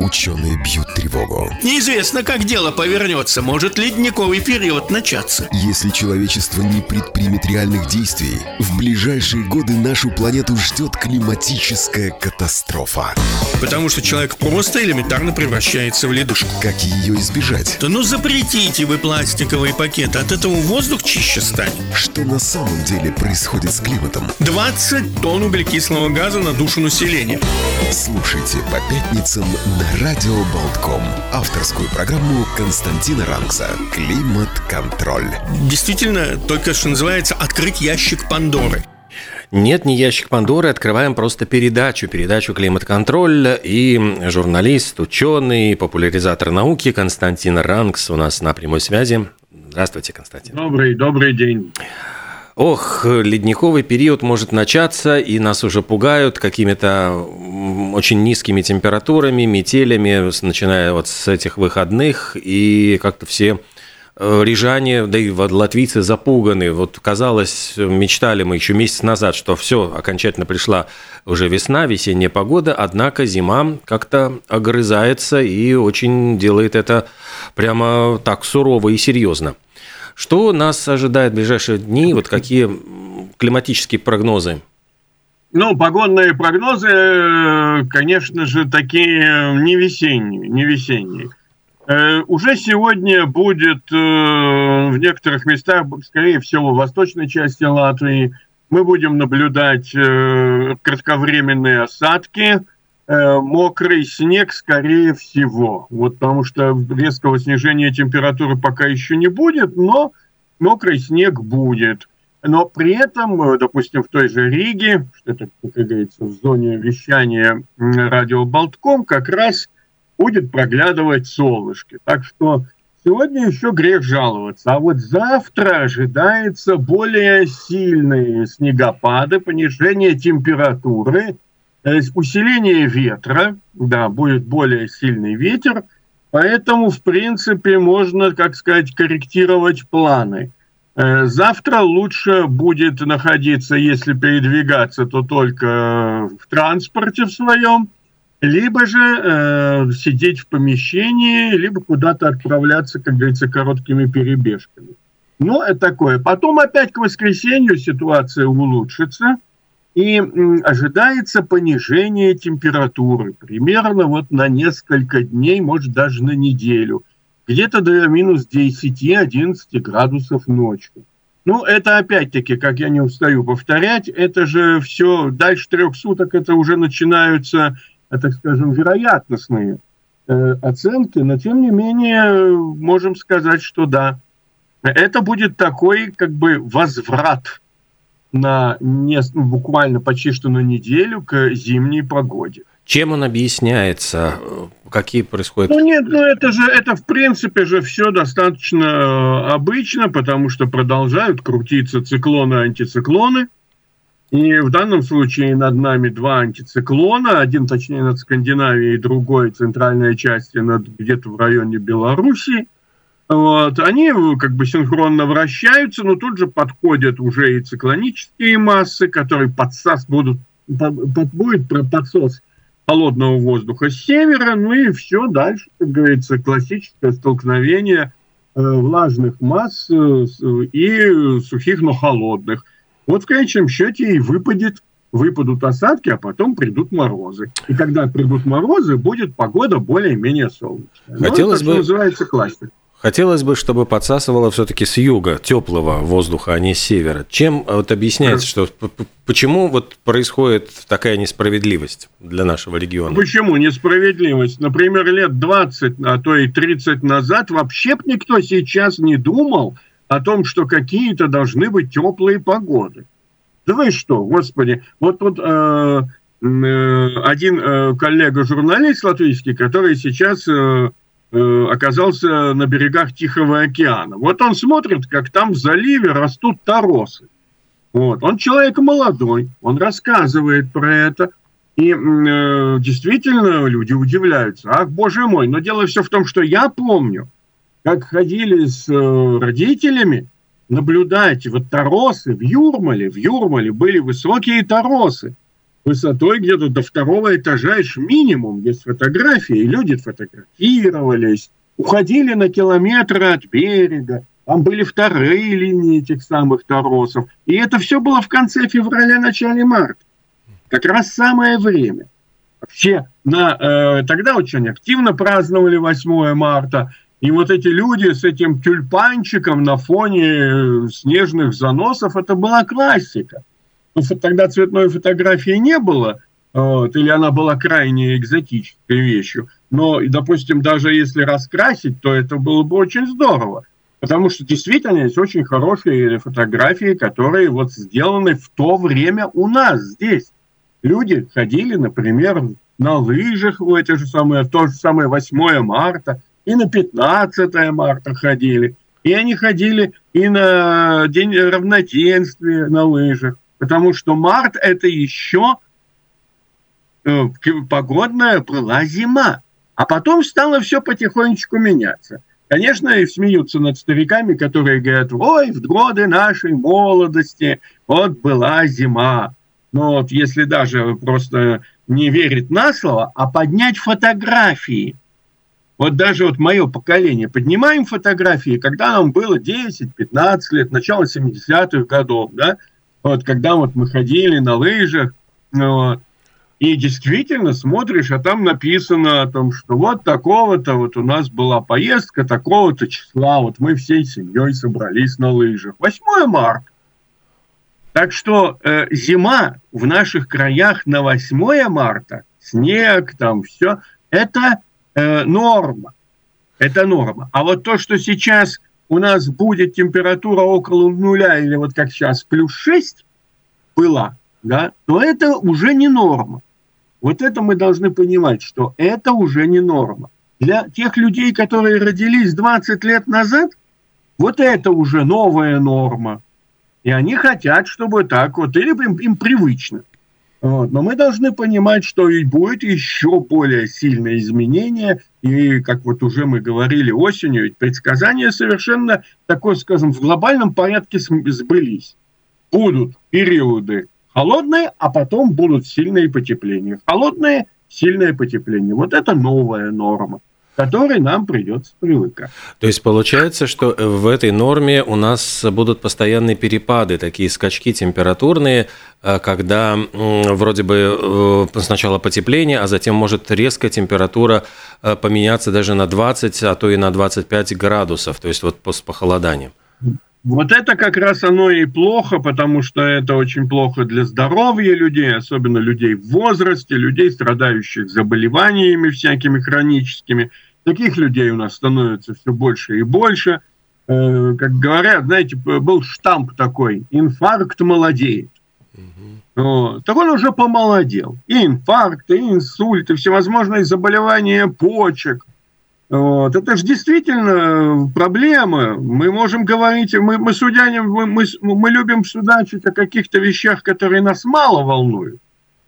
Ученые бьют тревогу. Неизвестно, как дело повернется. Может ледниковый период начаться. Если человечество не предпримет реальных действий, в ближайшие годы нашу планету ждет климатическая катастрофа. Потому что человек просто элементарно превращается в ледышку. Как ее избежать? Да ну запретите вы пластиковые пакеты. От этого воздух чище станет. Что на самом деле происходит с климатом? 20 тонн углекислого газа на душу населения. Слушайте по пятницам на Радио Болтком. Авторскую программу Константина Ранкса «Климат-контроль». Действительно, только что называется «Открыть ящик Пандоры». Нет, не ящик Пандоры, открываем просто передачу, передачу «Климат-контроль». И журналист, ученый, популяризатор науки Константин Ранкс у нас на прямой связи. Здравствуйте, Константин. Добрый, добрый день. Ох, ледниковый период может начаться, и нас уже пугают какими-то очень низкими температурами, метелями, начиная вот с этих выходных, и как-то все э, рижане, да и латвийцы запуганы. Вот казалось, мечтали мы еще месяц назад, что все, окончательно пришла уже весна, весенняя погода, однако зима как-то огрызается и очень делает это прямо так сурово и серьезно. Что нас ожидает в ближайшие дни? Вот какие климатические прогнозы? Ну, погодные прогнозы, э, конечно же, такие не весенние, не весенние. Э, уже сегодня будет э, в некоторых местах, скорее всего, в восточной части Латвии, мы будем наблюдать кратковременные осадки, мокрый снег, скорее всего. Вот потому что резкого снижения температуры пока еще не будет, но мокрый снег будет. Но при этом, допустим, в той же Риге, что это, как говорится, в зоне вещания радио Болтком, как раз будет проглядывать солнышки. Так что сегодня еще грех жаловаться. А вот завтра ожидается более сильные снегопады, понижение температуры, усиление ветра, да, будет более сильный ветер, поэтому, в принципе, можно, как сказать, корректировать планы. Э, завтра лучше будет находиться, если передвигаться, то только в транспорте в своем, либо же э, сидеть в помещении, либо куда-то отправляться, как говорится, короткими перебежками. Но это такое. Потом опять к воскресенью ситуация улучшится – и ожидается понижение температуры примерно вот на несколько дней, может даже на неделю. Где-то до минус 10-11 градусов ночью. Ну, это опять-таки, как я не устаю повторять, это же все дальше трех суток, это уже начинаются, э, так скажем, вероятностные э, оценки, но тем не менее можем сказать, что да, это будет такой как бы возврат на не, буквально почти что на неделю к зимней погоде. Чем он объясняется? Какие происходят? Ну нет, ну это же, это в принципе же все достаточно э, обычно, потому что продолжают крутиться циклоны, антициклоны. И в данном случае над нами два антициклона, один точнее над Скандинавией, другой центральная часть над где-то в районе Белоруссии. Вот, они как бы синхронно вращаются, но тут же подходят уже и циклонические массы, которые подсас будут, под, будет подсос холодного воздуха с севера, ну и все дальше, как говорится, классическое столкновение э, влажных масс э, и сухих, но холодных. Вот в конечном счете и выпадет, выпадут осадки, а потом придут морозы. И когда придут морозы, будет погода более-менее солнечная. Хотелось ну, это, бы... называется классика. Хотелось бы, чтобы подсасывало все-таки с юга теплого воздуха, а не с севера. Чем вот объясняется, что почему вот происходит такая несправедливость для нашего региона? Почему несправедливость? Например, лет 20, а то и 30 назад вообще никто сейчас не думал о том, что какие-то должны быть теплые погоды. Да вы что, господи, вот тут э, э, один э, коллега-журналист латвийский, который сейчас Э, оказался на берегах Тихого океана. Вот он смотрит, как там в заливе растут торосы. Вот. Он человек молодой, он рассказывает про это. И э, действительно люди удивляются. Ах, боже мой, но дело все в том, что я помню, как ходили с э, родителями наблюдать вот торосы в Юрмале. В Юрмале были высокие торосы. Высотой где-то до второго этажа, это минимум, есть фотографии, и люди фотографировались, уходили на километры от берега, там были вторые линии этих самых торосов. И это все было в конце февраля, начале марта. Как раз самое время. Все на, э, тогда очень активно праздновали 8 марта. И вот эти люди с этим тюльпанчиком на фоне э, снежных заносов, это была классика. Тогда цветной фотографии не было, вот, или она была крайне экзотической вещью. Но, допустим, даже если раскрасить, то это было бы очень здорово. Потому что действительно есть очень хорошие фотографии, которые вот сделаны в то время у нас здесь. Люди ходили, например, на лыжах в эти же самые, в то же самое 8 марта, и на 15 марта ходили. И они ходили и на День равноденствия на лыжах. Потому что март – это еще э, погодная была зима. А потом стало все потихонечку меняться – Конечно, и смеются над стариками, которые говорят, ой, в годы нашей молодости вот была зима. Но вот если даже просто не верить на слово, а поднять фотографии. Вот даже вот мое поколение, поднимаем фотографии, когда нам было 10-15 лет, начало 70-х годов, да, вот когда вот мы ходили на лыжах, вот, и действительно смотришь, а там написано о том, что вот такого-то вот у нас была поездка, такого-то числа, вот мы всей семьей собрались на лыжах. 8 марта. Так что э, зима в наших краях на 8 марта, снег там, все, это э, норма. Это норма. А вот то, что сейчас у нас будет температура около нуля, или вот как сейчас плюс 6 была, да, то это уже не норма. Вот это мы должны понимать, что это уже не норма. Для тех людей, которые родились 20 лет назад, вот это уже новая норма. И они хотят, чтобы так вот, или им, им привычно. Вот. Но мы должны понимать, что и будет еще более сильное изменение. И, как вот уже мы говорили осенью, ведь предсказания совершенно такой, скажем, в глобальном порядке сбылись. Будут периоды холодные, а потом будут сильные потепления. Холодные, сильное потепление. Вот это новая норма которой нам придется привыкать. То есть получается, что в этой норме у нас будут постоянные перепады, такие скачки температурные, э, когда вроде бы э, сначала потепление, а затем может резко температура э, поменяться даже на 20, а то и на 25 градусов, то есть вот с похолоданием. Вот это как раз оно и плохо, потому что это очень плохо для здоровья людей, особенно людей в возрасте, людей, страдающих заболеваниями всякими хроническими. Таких людей у нас становится все больше и больше. Э, как говорят, знаете, был штамп такой, инфаркт молодеет. Угу. Так он уже помолодел. И инфаркт, и инсульт, и всевозможные заболевания почек – вот. Это же действительно проблема. Мы можем говорить, мы, мы судянем, мы, мы, мы любим судачить о каких-то вещах, которые нас мало волнуют.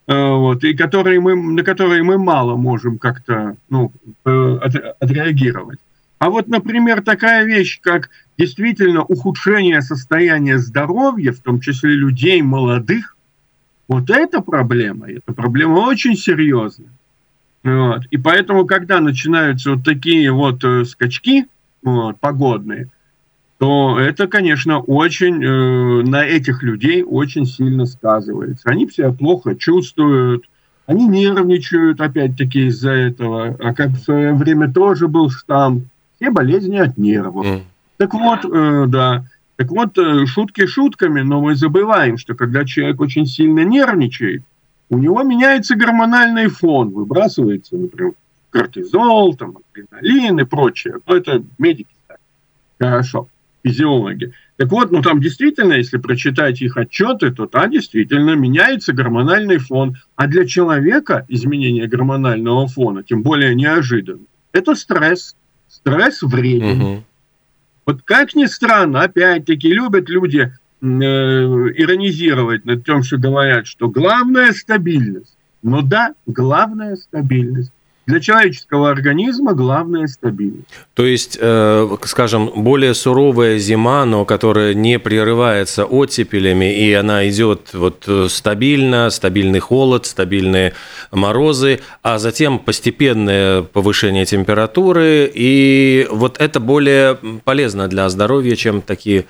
Э, вот, и которые мы, на которые мы мало можем как-то ну, э, отреагировать. А вот, например, такая вещь, как действительно ухудшение состояния здоровья, в том числе людей молодых, вот это проблема, это проблема очень серьезная. Вот. И поэтому, когда начинаются вот такие вот э, скачки вот, погодные, то это, конечно, очень э, на этих людей очень сильно сказывается. Они себя плохо чувствуют, они нервничают, опять-таки, из-за этого. А как в свое время тоже был штамм, все болезни от нервов. Mm. Так вот, э, да, так вот, э, шутки шутками, но мы забываем, что когда человек очень сильно нервничает, у него меняется гормональный фон, выбрасывается, например, кортизол, там, адреналин и прочее. Но это медики. Хорошо, физиологи. Так вот, ну там действительно, если прочитать их отчеты, то там действительно меняется гормональный фон. А для человека изменение гормонального фона, тем более неожиданно, это стресс. Стресс вреден. Угу. Вот как ни странно, опять-таки любят люди иронизировать над тем, что говорят, что главная стабильность. Ну да, главная стабильность. для человеческого организма главное стабильность. То есть, э, скажем, более суровая зима, но которая не прерывается оттепелями, и она идет вот э, стабильно, стабильный холод, стабильные морозы, а затем постепенное повышение температуры, и вот это более полезно для здоровья, чем такие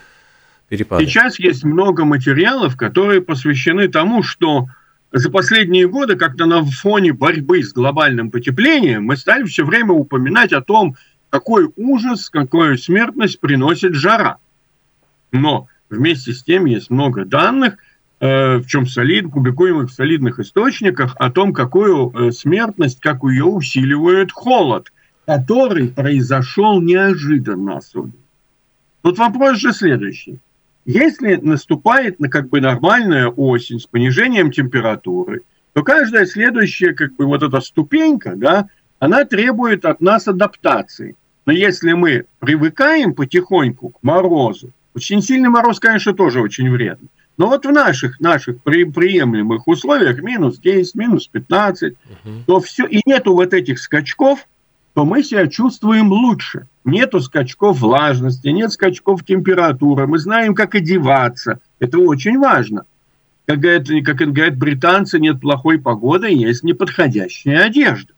перепады. Сейчас есть много материалов, которые посвящены тому, что за последние годы, как-то на фоне борьбы с глобальным потеплением, мы стали все время упоминать о том, какой ужас, какую смертность приносит жара. Но вместе с тем есть много данных, э, в чем солид, публикуемых в солидных источниках, о том, какую э, смертность, как ее усиливает холод, который произошел неожиданно особенно. Тут вопрос же следующий. Если наступает на как бы нормальная осень с понижением температуры, то каждая следующая как бы вот эта ступенька, да, она требует от нас адаптации. Но если мы привыкаем потихоньку к морозу, очень сильный мороз, конечно, тоже очень вредно. Но вот в наших, наших при, приемлемых условиях, минус 10, минус 15, угу. то все, и нету вот этих скачков, то мы себя чувствуем лучше. Нету скачков влажности, нет скачков температуры. Мы знаем, как одеваться. Это очень важно. Как говорят, как говорят британцы, нет плохой погоды, есть неподходящая одежда.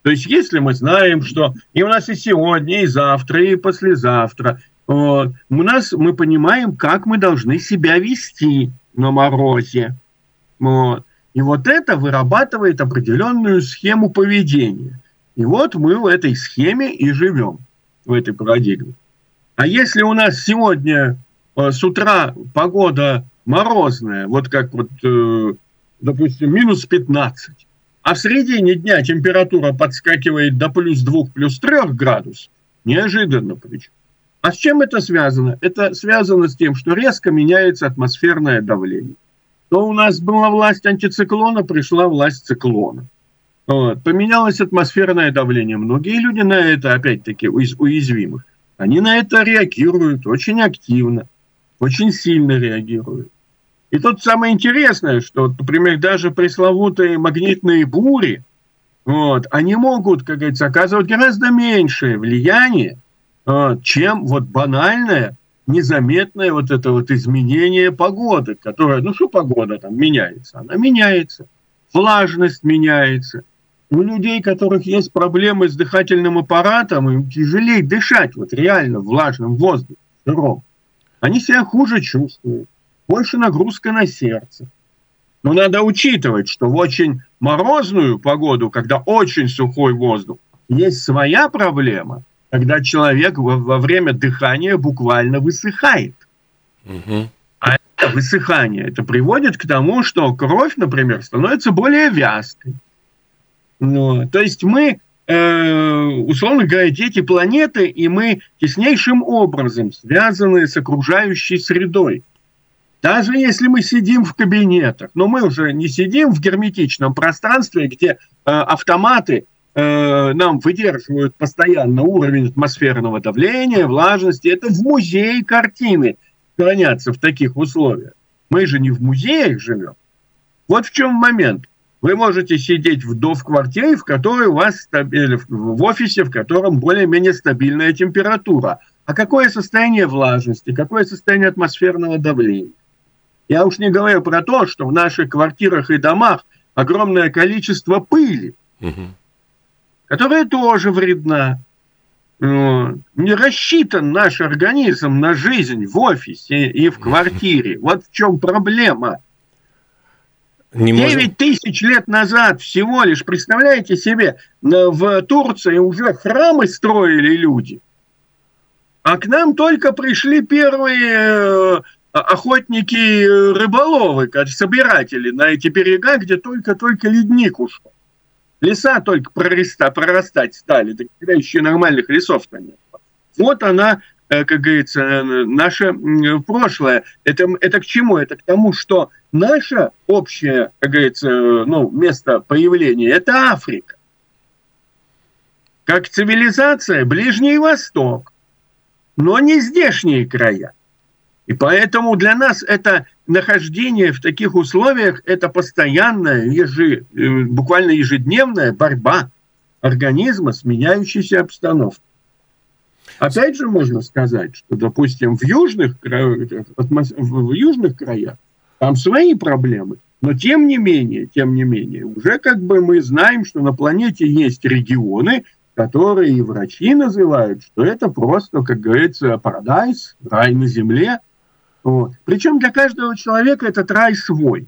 То есть, если мы знаем, что и у нас и сегодня, и завтра, и послезавтра, вот, у нас мы понимаем, как мы должны себя вести на морозе. Вот. И вот это вырабатывает определенную схему поведения. И вот мы в этой схеме и живем, в этой парадигме. А если у нас сегодня э, с утра погода морозная, вот как вот, э, допустим, минус 15, а в середине дня температура подскакивает до плюс 2, плюс 3 градусов, неожиданно причем. А с чем это связано? Это связано с тем, что резко меняется атмосферное давление. То у нас была власть антициклона, пришла власть циклона. Вот. Поменялось атмосферное давление. Многие люди на это, опять-таки, уязвимых, они на это реагируют очень активно, очень сильно реагируют. И тут самое интересное, что, например, даже пресловутые магнитные бури, вот, они могут, как говорится, оказывать гораздо меньшее влияние, вот, чем вот банальное, незаметное вот это вот изменение погоды, которое, ну что погода там меняется? Она меняется, влажность меняется, у людей, у которых есть проблемы с дыхательным аппаратом, им тяжелее дышать вот реально в влажном воздухе, сыром. Они себя хуже чувствуют, больше нагрузка на сердце. Но надо учитывать, что в очень морозную погоду, когда очень сухой воздух, есть своя проблема, когда человек во, во время дыхания буквально высыхает. Угу. А это высыхание, это приводит к тому, что кровь, например, становится более вязкой. Ну, то есть мы, э, условно говоря, дети планеты, и мы теснейшим образом связаны с окружающей средой. Даже если мы сидим в кабинетах, но мы уже не сидим в герметичном пространстве, где э, автоматы э, нам выдерживают постоянно уровень атмосферного давления, влажности. Это в музее картины хранятся в таких условиях. Мы же не в музеях живем. Вот в чем момент. Вы можете сидеть в, в квартире, в которой у вас или в офисе, в котором более-менее стабильная температура. А какое состояние влажности, какое состояние атмосферного давления? Я уж не говорю про то, что в наших квартирах и домах огромное количество пыли, угу. которая тоже вредна. Не рассчитан наш организм на жизнь в офисе и в квартире. Вот в чем проблема. Не 9 можем... тысяч лет назад всего лишь, представляете себе, в Турции уже храмы строили люди. А к нам только пришли первые э, охотники-рыболовы, собиратели на эти берега, где только-только ледник ушел. Леса только прорастать, стали, тогда еще нормальных лесов-то нет. Вот она Э, как говорится, э, наше прошлое. Это, это к чему? Это к тому, что наше общее, как говорится, ну, место появления – это Африка. Как цивилизация – Ближний Восток, но не здешние края. И поэтому для нас это нахождение в таких условиях – это постоянная, ежи, э, буквально ежедневная борьба. организма с меняющейся обстановкой. Опять же можно сказать, что, допустим, в южных, в южных краях там свои проблемы, но тем не менее, тем не менее, уже как бы мы знаем, что на планете есть регионы, которые и врачи называют, что это просто, как говорится, парадайз, рай на земле. Вот. Причем для каждого человека этот рай свой.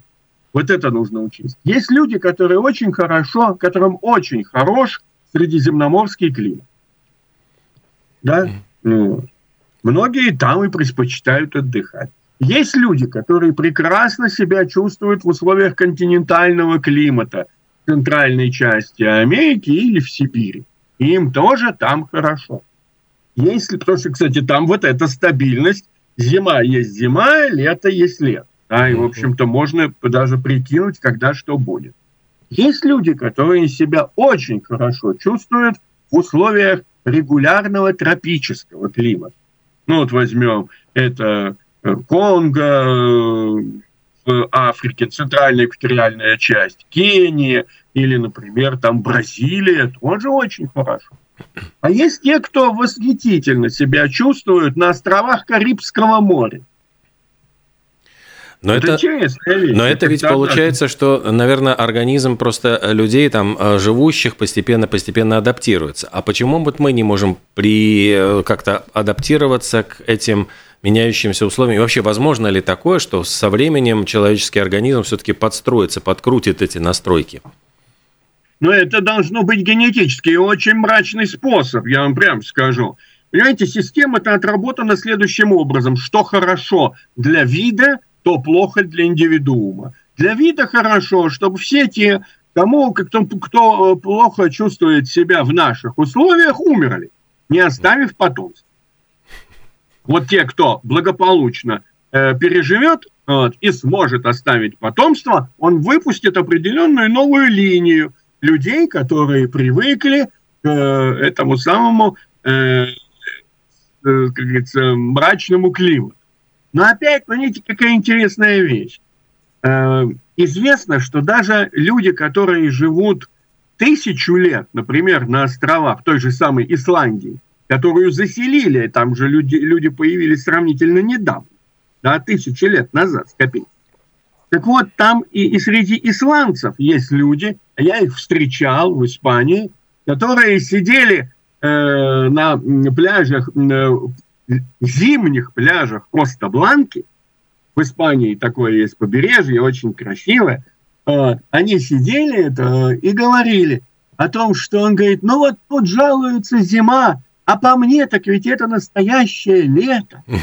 Вот это нужно учесть. Есть люди, которые очень хорошо, которым очень хорош средиземноморский климат. Да? Ну, многие там и предпочитают отдыхать. Есть люди, которые прекрасно себя чувствуют в условиях континентального климата в центральной части Америки или в Сибири. Им тоже там хорошо. Если, потому что, кстати, там вот эта стабильность, зима есть зима, лето есть лето. Да, и, в общем-то, можно даже прикинуть, когда что будет. Есть люди, которые себя очень хорошо чувствуют в условиях регулярного тропического климата. Ну вот возьмем это э, Конго, э, в Африке, центральная экваториальная часть, Кения или, например, там Бразилия, тоже очень хорошо. А есть те, кто восхитительно себя чувствуют на островах Карибского моря. Но это, это но это ведь получается, что, наверное, организм просто людей там э, живущих постепенно-постепенно адаптируется. А почему вот мы не можем при э, как-то адаптироваться к этим меняющимся условиям? И вообще, возможно ли такое, что со временем человеческий организм все-таки подстроится, подкрутит эти настройки? Но это должно быть генетически очень мрачный способ, я вам прям скажу. Понимаете, система-то отработана следующим образом. Что хорошо для вида – то плохо для индивидуума. Для вида хорошо, чтобы все те, кому, кто, кто э, плохо чувствует себя в наших условиях, умерли, не оставив потомства. Вот те, кто благополучно э, переживет вот, и сможет оставить потомство, он выпустит определенную новую линию людей, которые привыкли к э, этому самому, э, э, как говорится, мрачному климату. Но опять, понимаете, какая интересная вещь. Э, известно, что даже люди, которые живут тысячу лет, например, на островах, той же самой Исландии, которую заселили, там же люди, люди появились сравнительно недавно, да, тысячи лет назад, с копейки. Так вот, там и, и среди исландцев есть люди, я их встречал в Испании, которые сидели э, на пляжах э, зимних пляжах Коста-Бланки, в Испании такое есть побережье, очень красивое, а, они сидели это и говорили о том, что он говорит, ну вот тут жалуется зима, а по мне так ведь это настоящее лето.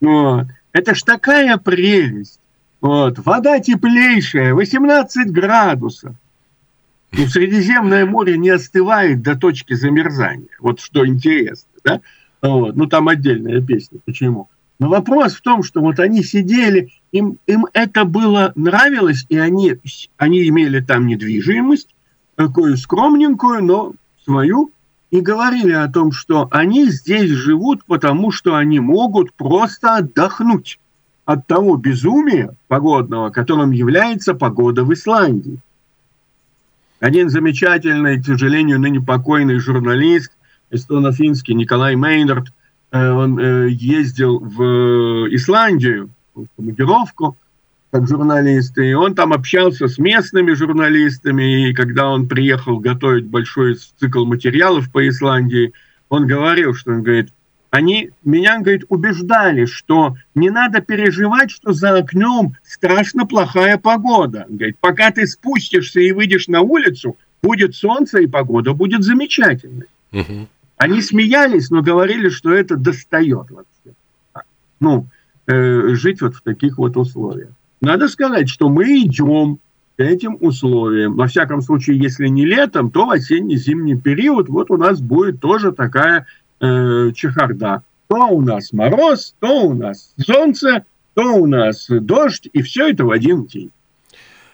Вот. Это ж такая прелесть. Вот. Вода теплейшая, 18 градусов. И Средиземное море не остывает до точки замерзания. Вот что интересно. Да? Вот. Ну, там отдельная песня, почему. Но вопрос в том, что вот они сидели, им, им это было нравилось, и они, они имели там недвижимость, такую скромненькую, но свою, и говорили о том, что они здесь живут, потому что они могут просто отдохнуть от того безумия погодного, которым является погода в Исландии. Один замечательный, к сожалению, ныне покойный журналист эстоно-финский Николай Мейнард, э, он э, ездил в Исландию в командировку как журналист, и он там общался с местными журналистами, и когда он приехал готовить большой цикл материалов по Исландии, он говорил, что он говорит, они меня, говорит, убеждали, что не надо переживать, что за окном страшно плохая погода. Говорит, пока ты спустишься и выйдешь на улицу, будет солнце и погода будет замечательной. Угу. Они смеялись, но говорили, что это достает вообще. Ну, э, жить вот в таких вот условиях. Надо сказать, что мы идем к этим условиям. Во всяком случае, если не летом, то в осенне-зимний период вот у нас будет тоже такая э, чехарда. То у нас мороз, то у нас солнце, то у нас дождь, и все это в один день.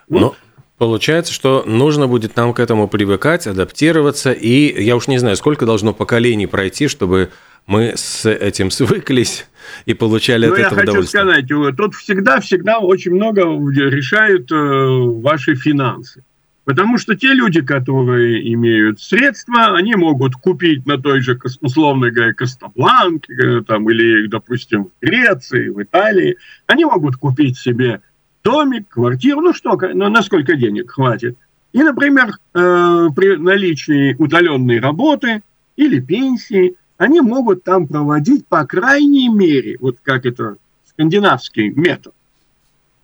Вот. Но Получается, что нужно будет нам к этому привыкать, адаптироваться, и я уж не знаю, сколько должно поколений пройти, чтобы мы с этим свыклись и получали ну, от этого удовольствие. я хочу сказать, тут всегда-всегда очень много решают э, ваши финансы. Потому что те люди, которые имеют средства, они могут купить на той же, условно говоря, Кастабланке, э, там, или, допустим, в Греции, в Италии, они могут купить себе домик, квартиру, ну что, ну, на сколько денег хватит. И, например, э, при наличии удаленной работы или пенсии, они могут там проводить, по крайней мере, вот как это скандинавский метод,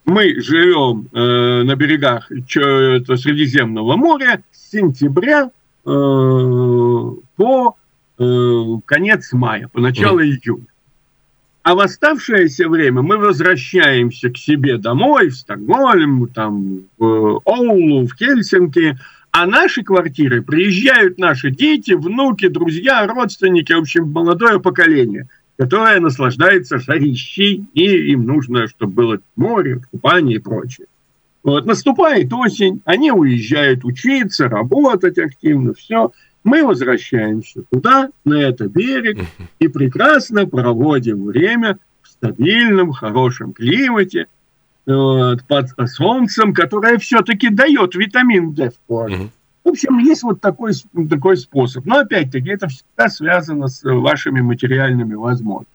мы живем э, на берегах это, Средиземного моря с сентября э, по э, конец мая, по начало mm. июня. А в оставшееся время мы возвращаемся к себе домой, в Стокгольм, там, в Оулу, в Хельсинки, а наши квартиры приезжают наши дети, внуки, друзья, родственники, в общем, молодое поколение – которая наслаждается жарищей, и им нужно, чтобы было море, купание и прочее. Вот, наступает осень, они уезжают учиться, работать активно, все. Мы возвращаемся туда, на этот берег, и прекрасно проводим время в стабильном, хорошем климате, вот, под солнцем, которое все-таки дает витамин D в коже. В общем, есть вот такой, такой способ. Но опять-таки это всегда связано с вашими материальными возможностями.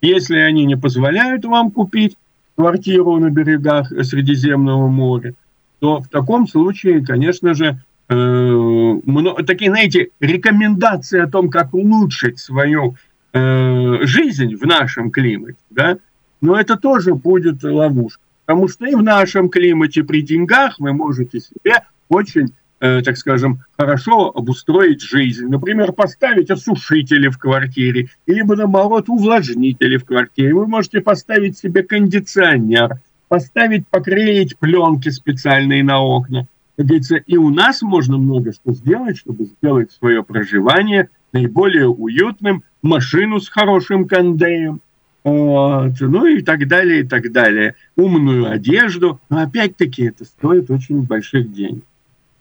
Если они не позволяют вам купить квартиру на берегах Средиземного моря, то в таком случае, конечно же, много, такие, знаете, рекомендации о том, как улучшить свою э, жизнь в нашем климате, да, но это тоже будет ловушка. Потому что и в нашем климате при деньгах вы можете себе очень Э, так скажем, хорошо обустроить жизнь. Например, поставить осушители в квартире, либо, наоборот, увлажнители в квартире. Вы можете поставить себе кондиционер, поставить, поклеить пленки специальные на окна. Как говорится, и у нас можно много что сделать, чтобы сделать свое проживание наиболее уютным, машину с хорошим кондеем, вот, ну и так далее, и так далее. Умную одежду. Но опять-таки это стоит очень больших денег.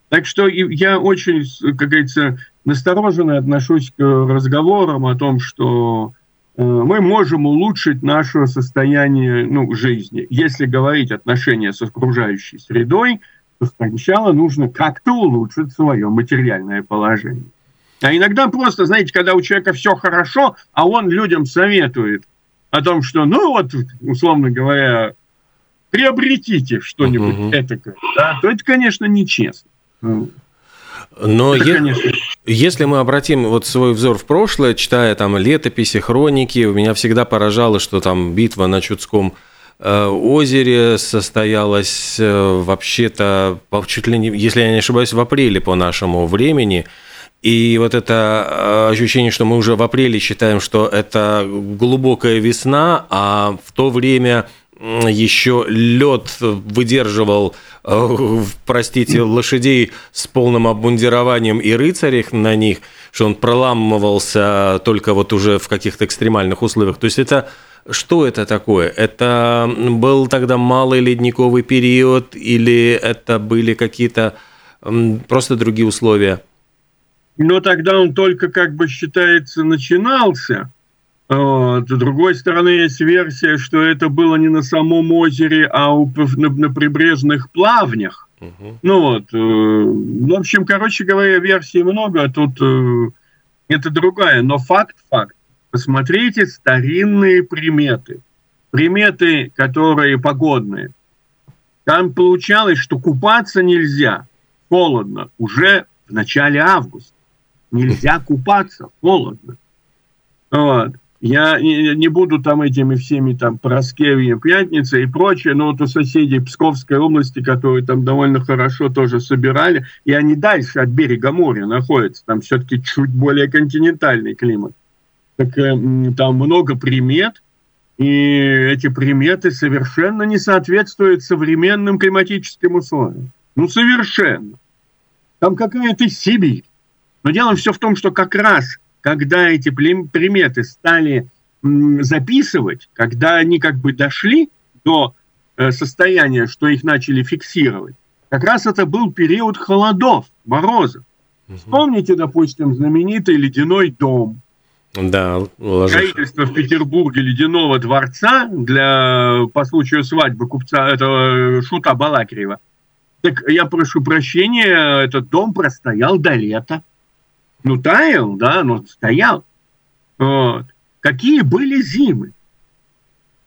Так что я очень, как говорится, настороженно отношусь к разговорам о том, что э, мы можем улучшить наше состояние ну, жизни. Если говорить отношения с окружающей средой, то сначала нужно как-то улучшить свое материальное положение. А иногда просто, знаете, когда у человека все хорошо, а он людям советует о том, что, ну вот, условно говоря, приобретите что-нибудь uh-huh. этакое, да, то это, конечно, нечестно. Но е- если мы обратим вот свой взор в прошлое, читая там летописи, хроники, у меня всегда поражало, что там битва на Чудском озере состоялась э, вообще-то, чуть ли не, если я не ошибаюсь, в апреле по нашему времени. И вот это э, ощущение, что мы уже в апреле считаем, что это глубокая весна, а в то время еще лед выдерживал, э, простите, лошадей с полным обмундированием и рыцарей на них, что он проламывался только вот уже в каких-то экстремальных условиях. То есть это что это такое? Это был тогда малый ледниковый период или это были какие-то просто другие условия? Но тогда он только как бы считается начинался, вот. С другой стороны, есть версия, что это было не на самом озере, а на, на прибрежных плавнях. Угу. Ну вот, э, в общем, короче говоря, версий много, а тут э, это другая. Но факт факт. Посмотрите старинные приметы. Приметы, которые погодные. Там получалось, что купаться нельзя. Холодно. Уже в начале августа. Нельзя купаться. Холодно. Вот. Я не буду там этими всеми там Пороскевье, Пятница и прочее, но вот у соседей Псковской области, которые там довольно хорошо тоже собирали, и они дальше от берега моря находятся, там все-таки чуть более континентальный климат. Так э, там много примет, и эти приметы совершенно не соответствуют современным климатическим условиям. Ну, совершенно. Там какая-то Сибирь. Но дело все в том, что как раз когда эти приметы стали записывать, когда они как бы дошли до э, состояния, что их начали фиксировать, как раз это был период холодов, морозов. Угу. Вспомните, допустим, знаменитый ледяной дом. Да, Строительство в Петербурге ледяного дворца для, по случаю свадьбы купца этого Шута Балакирева. Так я прошу прощения, этот дом простоял до лета. Ну, таял, да, но стоял. Вот. Какие были зимы?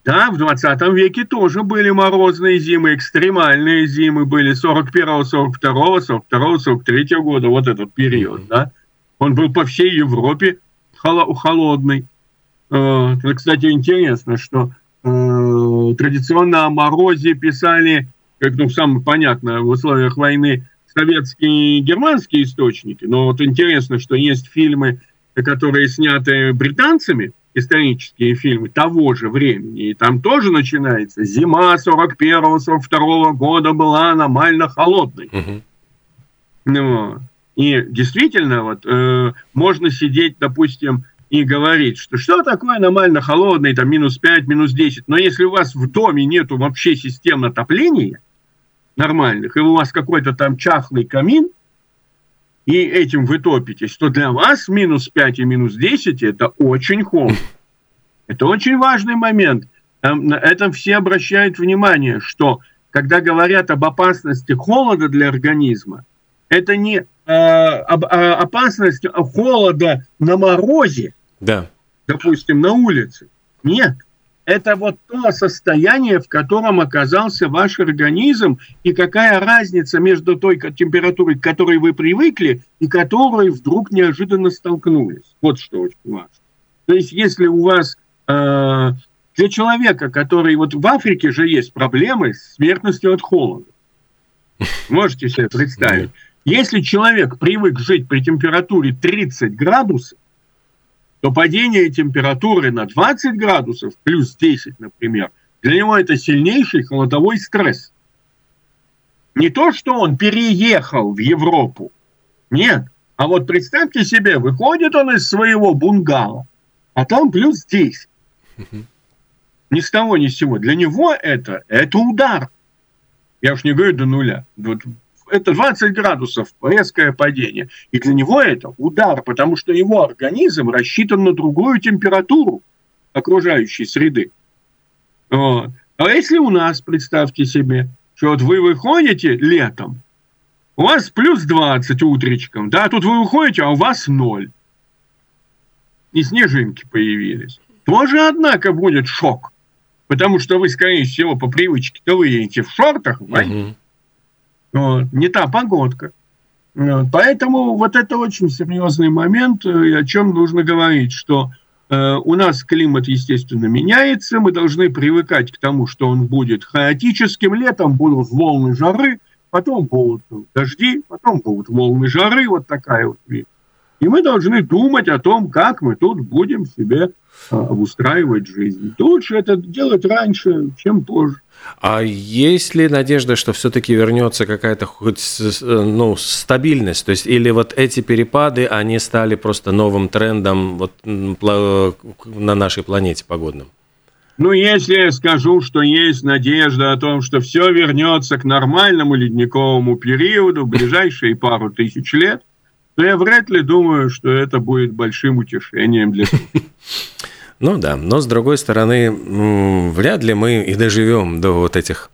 Да, в 20 веке тоже были морозные зимы, экстремальные зимы были 41 42 42 43 года, вот этот период, да. Он был по всей Европе холодный. Э, кстати, интересно, что э, традиционно о морозе писали, как ну, самое понятно, в условиях войны советские и германские источники. Но вот интересно, что есть фильмы, которые сняты британцами, исторические фильмы того же времени. И там тоже начинается зима 41-42 года была аномально холодной. Угу. Ну, и действительно, вот э, можно сидеть, допустим, и говорить, что что такое аномально холодный, там минус 5, минус 10. Но если у вас в доме нету вообще систем отопления нормальных, и у вас какой-то там чахлый камин, и этим вы топитесь, то для вас минус 5 и минус 10 это очень холодно. Это очень важный момент. На этом все обращают внимание, что когда говорят об опасности холода для организма, это не опасность холода на морозе, да. допустим, на улице. Нет. Это вот то состояние, в котором оказался ваш организм, и какая разница между той температурой, к которой вы привыкли, и которой вдруг неожиданно столкнулись. Вот что очень важно. То есть, если у вас э, для человека, который вот в Африке же есть проблемы с смертностью от холода. Можете себе представить? Если человек привык жить при температуре 30 градусов, то падение температуры на 20 градусов, плюс 10, например, для него это сильнейший холодовой стресс. Не то, что он переехал в Европу, нет. А вот представьте себе, выходит он из своего бунгала, а там плюс 10. Ни с того, ни с сего. Для него это, это удар. Я уж не говорю до нуля. Вот это 20 градусов, резкое падение. И для него это удар, потому что его организм рассчитан на другую температуру окружающей среды. Вот. А если у нас, представьте себе, что вот вы выходите летом, у вас плюс 20 утречком, да, тут вы выходите, а у вас ноль. И снежинки появились. Тоже, однако, будет шок. Потому что вы, скорее всего, по привычке-то вы едете в шортах, угу. Вот. Не та погодка. Вот. Поэтому вот это очень серьезный момент, э, и о чем нужно говорить, что э, у нас климат, естественно, меняется, мы должны привыкать к тому, что он будет хаотическим, летом будут волны жары, потом будут дожди, потом будут волны жары, вот такая вот вещь. И мы должны думать о том, как мы тут будем себе обустраивать жизнь. Лучше это делать раньше, чем позже. А есть ли надежда, что все-таки вернется какая-то хоть ну, стабильность? То есть, или вот эти перепады, они стали просто новым трендом вот на нашей планете погодным? Ну, если я скажу, что есть надежда о том, что все вернется к нормальному ледниковому периоду в ближайшие пару тысяч лет, то я вряд ли думаю, что это будет большим утешением для Ну да, но с другой стороны, вряд ли мы и доживем до вот этих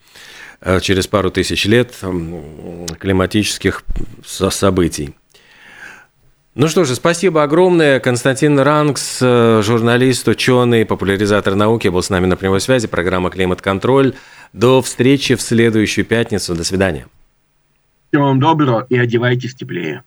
э, через пару тысяч лет климатических событий. Ну что же, спасибо огромное. Константин Рангс, э, журналист, ученый, популяризатор науки, был с нами на прямой связи. Программа «Климат-контроль». До встречи в следующую пятницу. До свидания. Всего вам доброго и одевайтесь теплее.